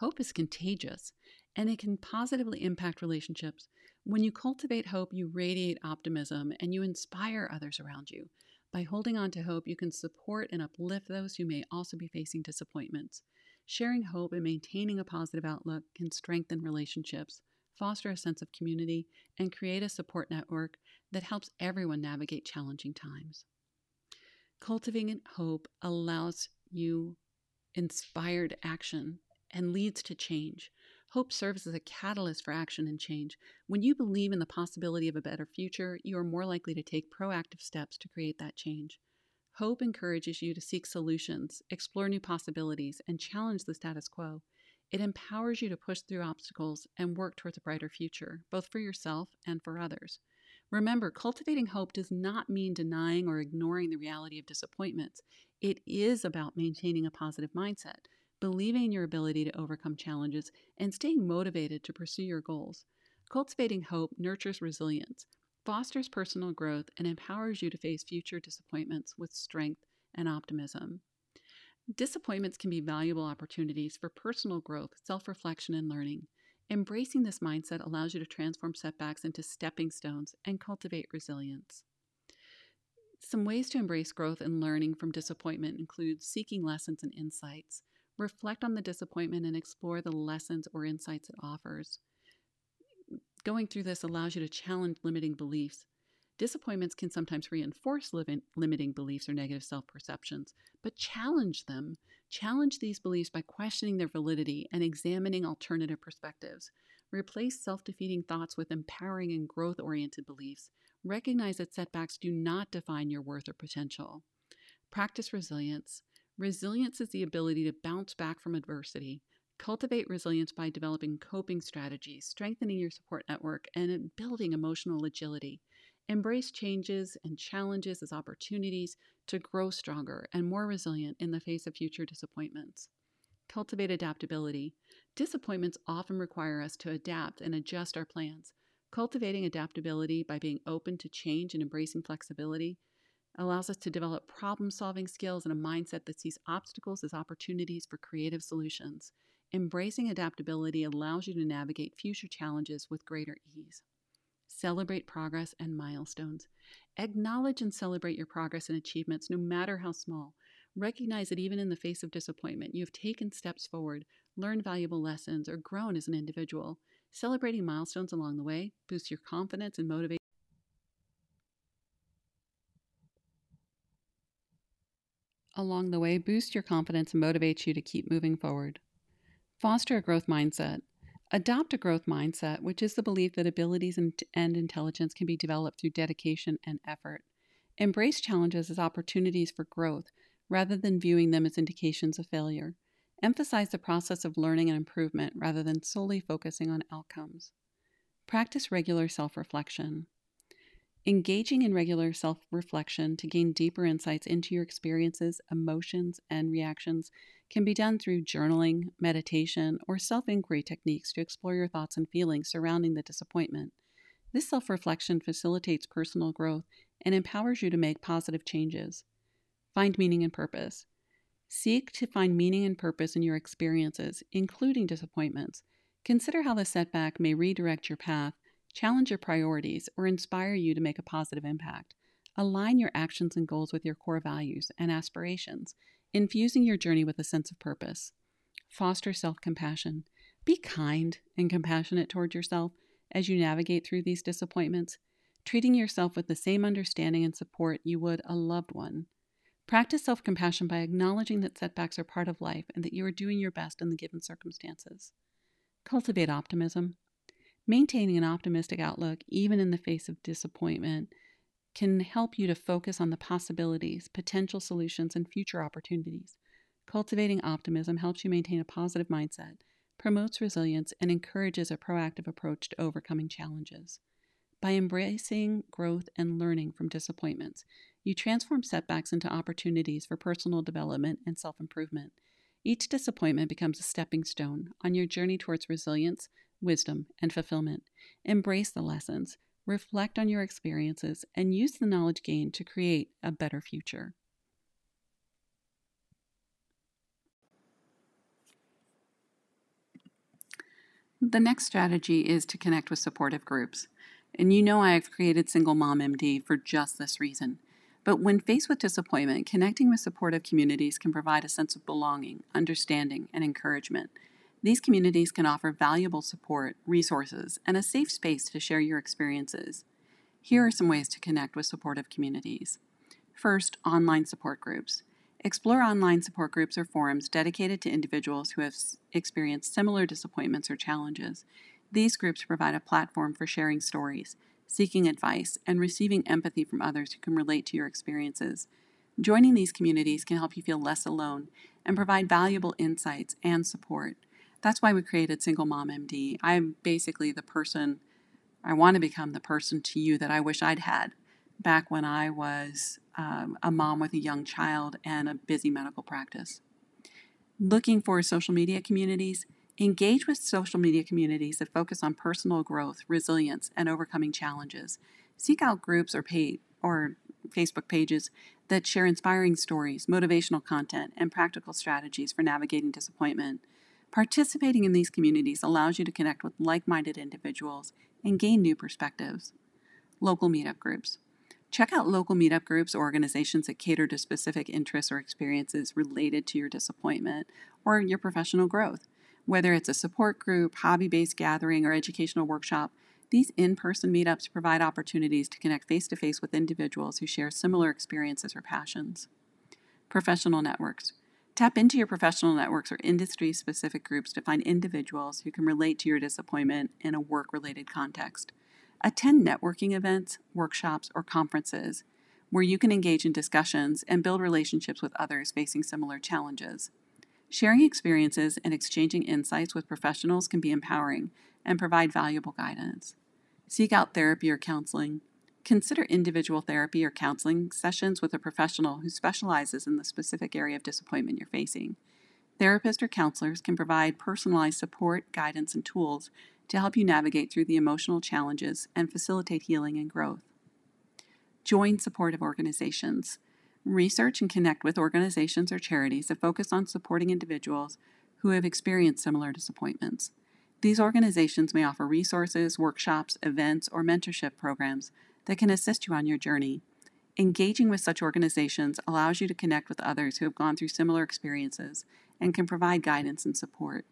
Hope is contagious and it can positively impact relationships. When you cultivate hope, you radiate optimism and you inspire others around you. By holding on to hope, you can support and uplift those who may also be facing disappointments. Sharing hope and maintaining a positive outlook can strengthen relationships, foster a sense of community, and create a support network that helps everyone navigate challenging times. Cultivating hope allows you inspired action and leads to change. Hope serves as a catalyst for action and change. When you believe in the possibility of a better future, you are more likely to take proactive steps to create that change. Hope encourages you to seek solutions, explore new possibilities, and challenge the status quo. It empowers you to push through obstacles and work towards a brighter future, both for yourself and for others. Remember, cultivating hope does not mean denying or ignoring the reality of disappointments. It is about maintaining a positive mindset believing in your ability to overcome challenges, and staying motivated to pursue your goals. Cultivating hope nurtures resilience, fosters personal growth, and empowers you to face future disappointments with strength and optimism. Disappointments can be valuable opportunities for personal growth, self reflection, and learning. Embracing this mindset allows you to transform setbacks into stepping stones and cultivate resilience. Some ways to embrace growth and learning from disappointment include seeking lessons and insights, reflect on the disappointment and explore the lessons or insights it offers. Going through this allows you to challenge limiting beliefs. Disappointments can sometimes reinforce limiting beliefs or negative self perceptions, but challenge them. Challenge these beliefs by questioning their validity and examining alternative perspectives. Replace self defeating thoughts with empowering and growth oriented beliefs. Recognize that setbacks do not define your worth or potential. Practice resilience. Resilience is the ability to bounce back from adversity. Cultivate resilience by developing coping strategies, strengthening your support network, and building emotional agility. Embrace changes and challenges as opportunities to grow stronger and more resilient in the face of future disappointments. Cultivate adaptability. Disappointments often require us to adapt and adjust our plans. Cultivating adaptability by being open to change and embracing flexibility allows us to develop problem solving skills and a mindset that sees obstacles as opportunities for creative solutions. Embracing adaptability allows you to navigate future challenges with greater ease. Celebrate progress and milestones. Acknowledge and celebrate your progress and achievements, no matter how small. Recognize that even in the face of disappointment, you have taken steps forward, learned valuable lessons, or grown as an individual. Celebrating milestones along the way boosts your confidence and motivates. Along the way, boost your confidence and motivate you to keep moving forward. Foster a growth mindset. Adopt a growth mindset, which is the belief that abilities and, intelligence can be developed through dedication and effort. Embrace challenges as opportunities for growth rather than viewing them as indications of failure. Emphasize the process of learning and improvement rather than solely focusing on outcomes. Practice regular self reflection. Engaging in regular self reflection to gain deeper insights into your experiences, emotions, and reactions can be done through journaling, meditation, or self inquiry techniques to explore your thoughts and feelings surrounding the disappointment. This self reflection facilitates personal growth and empowers you to make positive changes. Find meaning and purpose. Seek to find meaning and purpose in your experiences, including disappointments. Consider how the setback may redirect your path, challenge your priorities, or inspire you to make a positive impact. Align your actions and goals with your core values and aspirations, infusing your journey with a sense of purpose. Foster self compassion. Be kind and compassionate toward yourself as you navigate through these disappointments, treating yourself with the same understanding and support you would a loved one. Practice self compassion by acknowledging that setbacks are part of life and that you are doing your best in the given circumstances. Cultivate optimism. Maintaining an optimistic outlook, even in the face of disappointment, can help you to focus on the possibilities, potential solutions, and future opportunities. Cultivating optimism helps you maintain a positive mindset, promotes resilience, and encourages a proactive approach to overcoming challenges. By embracing growth and learning from disappointments, you transform setbacks into opportunities for personal development and self improvement. Each disappointment becomes a stepping stone on your journey towards resilience, wisdom, and fulfillment. Embrace the lessons, reflect on your experiences, and use the knowledge gained to create a better future. The next strategy is to connect with supportive groups. And you know I have created Single Mom MD for just this reason. But when faced with disappointment, connecting with supportive communities can provide a sense of belonging, understanding, and encouragement. These communities can offer valuable support, resources, and a safe space to share your experiences. Here are some ways to connect with supportive communities. First, online support groups. Explore online support groups or forums dedicated to individuals who have experienced similar disappointments or challenges. These groups provide a platform for sharing stories, seeking advice, and receiving empathy from others who can relate to your experiences. Joining these communities can help you feel less alone and provide valuable insights and support. That's why we created Single Mom MD. I'm basically the person, I want to become the person to you that I wish I'd had back when I was um, a mom with a young child and a busy medical practice. Looking for social media communities, Engage with social media communities that focus on personal growth, resilience, and overcoming challenges. Seek out groups or pay or Facebook pages that share inspiring stories, motivational content, and practical strategies for navigating disappointment. Participating in these communities allows you to connect with like minded individuals and gain new perspectives. Local meetup groups. Check out local meetup groups or organizations that cater to specific interests or experiences related to your disappointment or your professional growth. Whether it's a support group, hobby based gathering, or educational workshop, these in person meetups provide opportunities to connect face to face with individuals who share similar experiences or passions. Professional networks. Tap into your professional networks or industry specific groups to find individuals who can relate to your disappointment in a work related context. Attend networking events, workshops, or conferences where you can engage in discussions and build relationships with others facing similar challenges. Sharing experiences and exchanging insights with professionals can be empowering and provide valuable guidance. Seek out therapy or counseling. Consider individual therapy or counseling sessions with a professional who specializes in the specific area of disappointment you're facing. Therapists or counselors can provide personalized support, guidance, and tools to help you navigate through the emotional challenges and facilitate healing and growth. Join supportive organizations. Research and connect with organizations or charities that focus on supporting individuals who have experienced similar disappointments. These organizations may offer resources, workshops, events, or mentorship programs that can assist you on your journey. Engaging with such organizations allows you to connect with others who have gone through similar experiences and can provide guidance and support.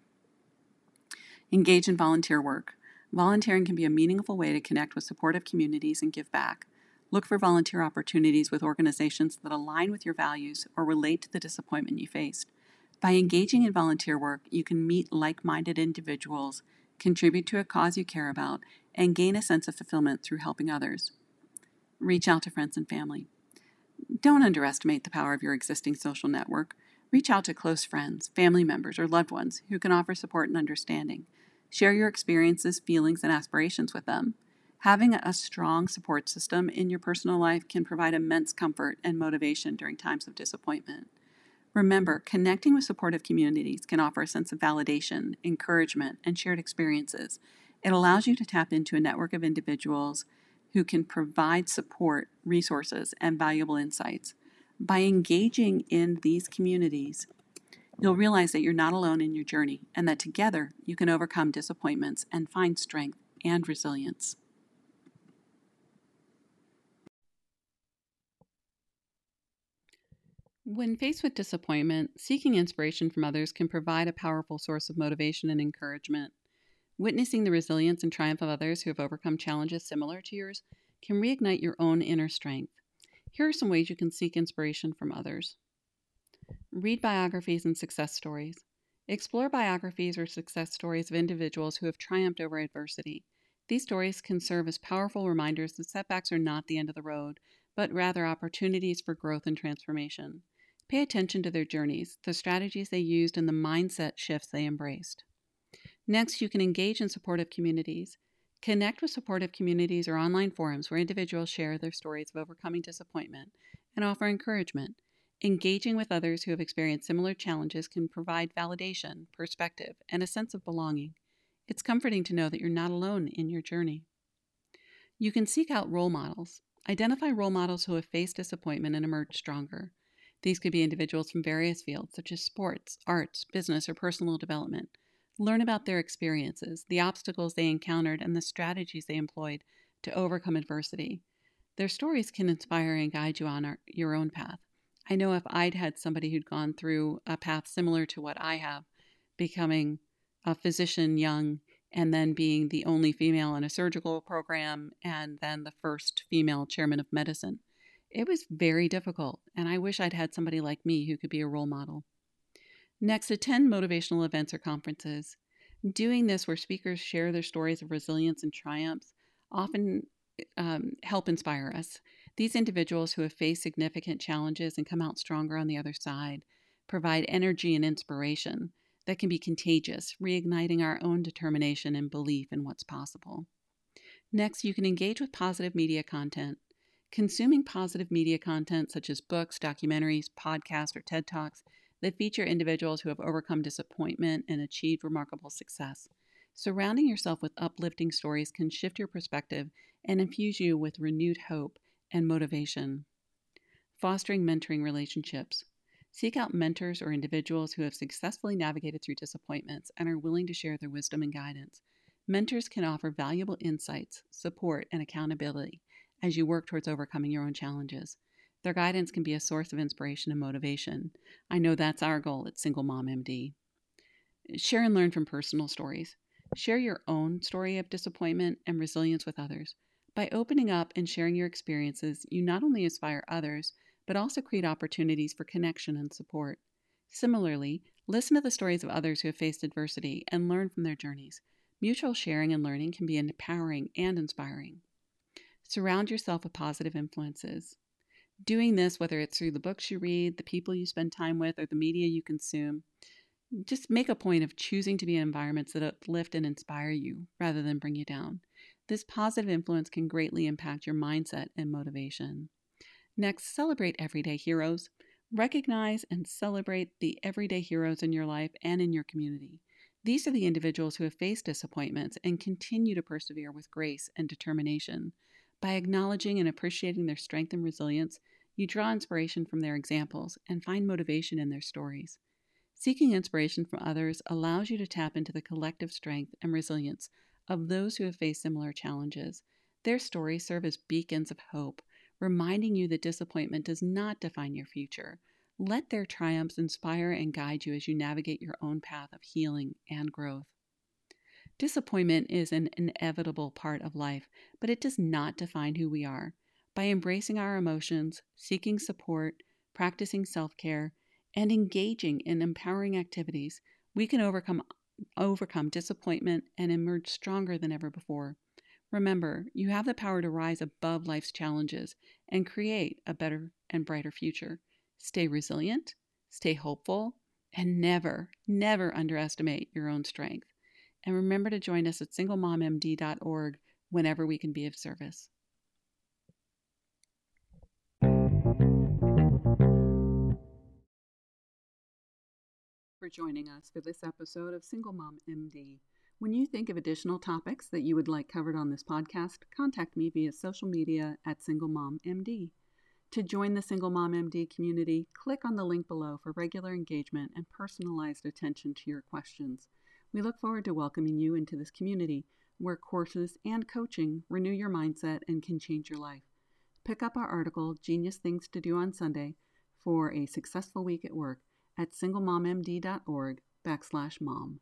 Engage in volunteer work. Volunteering can be a meaningful way to connect with supportive communities and give back. Look for volunteer opportunities with organizations that align with your values or relate to the disappointment you faced. By engaging in volunteer work, you can meet like minded individuals, contribute to a cause you care about, and gain a sense of fulfillment through helping others. Reach out to friends and family. Don't underestimate the power of your existing social network. Reach out to close friends, family members, or loved ones who can offer support and understanding. Share your experiences, feelings, and aspirations with them. Having a strong support system in your personal life can provide immense comfort and motivation during times of disappointment. Remember, connecting with supportive communities can offer a sense of validation, encouragement, and shared experiences. It allows you to tap into a network of individuals who can provide support, resources, and valuable insights. By engaging in these communities, you'll realize that you're not alone in your journey and that together you can overcome disappointments and find strength and resilience. When faced with disappointment, seeking inspiration from others can provide a powerful source of motivation and encouragement. Witnessing the resilience and triumph of others who have overcome challenges similar to yours can reignite your own inner strength. Here are some ways you can seek inspiration from others. Read biographies and success stories. Explore biographies or success stories of individuals who have triumphed over adversity. These stories can serve as powerful reminders that setbacks are not the end of the road, but rather opportunities for growth and transformation. Pay attention to their journeys, the strategies they used, and the mindset shifts they embraced. Next, you can engage in supportive communities. Connect with supportive communities or online forums where individuals share their stories of overcoming disappointment and offer encouragement. Engaging with others who have experienced similar challenges can provide validation, perspective, and a sense of belonging. It's comforting to know that you're not alone in your journey. You can seek out role models. Identify role models who have faced disappointment and emerged stronger. These could be individuals from various fields, such as sports, arts, business, or personal development. Learn about their experiences, the obstacles they encountered, and the strategies they employed to overcome adversity. Their stories can inspire and guide you on our, your own path. I know if I'd had somebody who'd gone through a path similar to what I have, becoming a physician young and then being the only female in a surgical program and then the first female chairman of medicine, it was very difficult, and I wish I'd had somebody like me who could be a role model. Next, attend motivational events or conferences. Doing this, where speakers share their stories of resilience and triumphs, often um, help inspire us. These individuals who have faced significant challenges and come out stronger on the other side provide energy and inspiration that can be contagious, reigniting our own determination and belief in what's possible. Next, you can engage with positive media content. Consuming positive media content such as books, documentaries, podcasts, or TED Talks that feature individuals who have overcome disappointment and achieved remarkable success. Surrounding yourself with uplifting stories can shift your perspective and infuse you with renewed hope and motivation. Fostering mentoring relationships. Seek out mentors or individuals who have successfully navigated through disappointments and are willing to share their wisdom and guidance. Mentors can offer valuable insights, support, and accountability as you work towards overcoming your own challenges. Their guidance can be a source of inspiration and motivation. I know that's our goal at Single Mom MD. Share and learn from personal stories. Share your own story of disappointment and resilience with others. By opening up and sharing your experiences, you not only inspire others, but also create opportunities for connection and support. Similarly, listen to the stories of others who have faced adversity and learn from their journeys. Mutual sharing and learning can be empowering and inspiring. Surround yourself with positive influences. Doing this, whether it's through the books you read, the people you spend time with, or the media you consume, just make a point of choosing to be in environments that uplift and inspire you rather than bring you down. This positive influence can greatly impact your mindset and motivation. Next, celebrate everyday heroes. Recognize and celebrate the everyday heroes in your life and in your community. These are the individuals who have faced disappointments and continue to persevere with grace and determination. By acknowledging and appreciating their strength and resilience, you draw inspiration from their examples and find motivation in their stories. Seeking inspiration from others allows you to tap into the collective strength and resilience of those who have faced similar challenges. Their stories serve as beacons of hope, reminding you that disappointment does not define your future. Let their triumphs inspire and guide you as you navigate your own path of healing and growth. Disappointment is an inevitable part of life, but it does not define who we are. By embracing our emotions, seeking support, practicing self care, and engaging in empowering activities, we can overcome overcome disappointment and emerge stronger than ever before. Remember, you have the power to rise above life's challenges and create a better and brighter future. Stay resilient, stay hopeful, and never, never underestimate your own strength. And remember to join us at singlemommd.org whenever we can be of service. for joining us for this episode of Single Mom MD. When you think of additional topics that you would like covered on this podcast, contact me via social media at Single Mom MD. To join the Single Mom MD community, click on the link below for regular engagement and personalized attention to your questions. We look forward to welcoming you into this community where courses and coaching renew your mindset and can change your life. Pick up our article, Genius Things to Do on Sunday, for a successful week at work at singlemommd.org backslash mom.